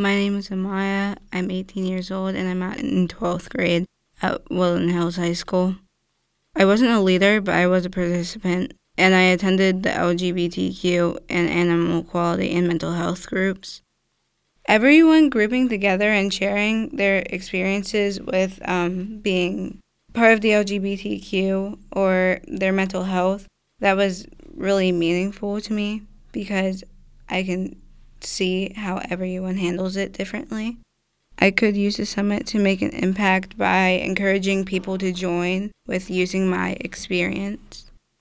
My name is Amaya. I'm 18 years old and I'm in 12th grade at Woodland Hills High School. I wasn't a leader, but I was a participant, and I attended the LGBTQ and animal equality and mental health groups. Everyone grouping together and sharing their experiences with um, being part of the LGBTQ or their mental health, that was really meaningful to me because I can see how everyone handles it differently. I could use the summit to make an impact by encouraging people to join with using my experience.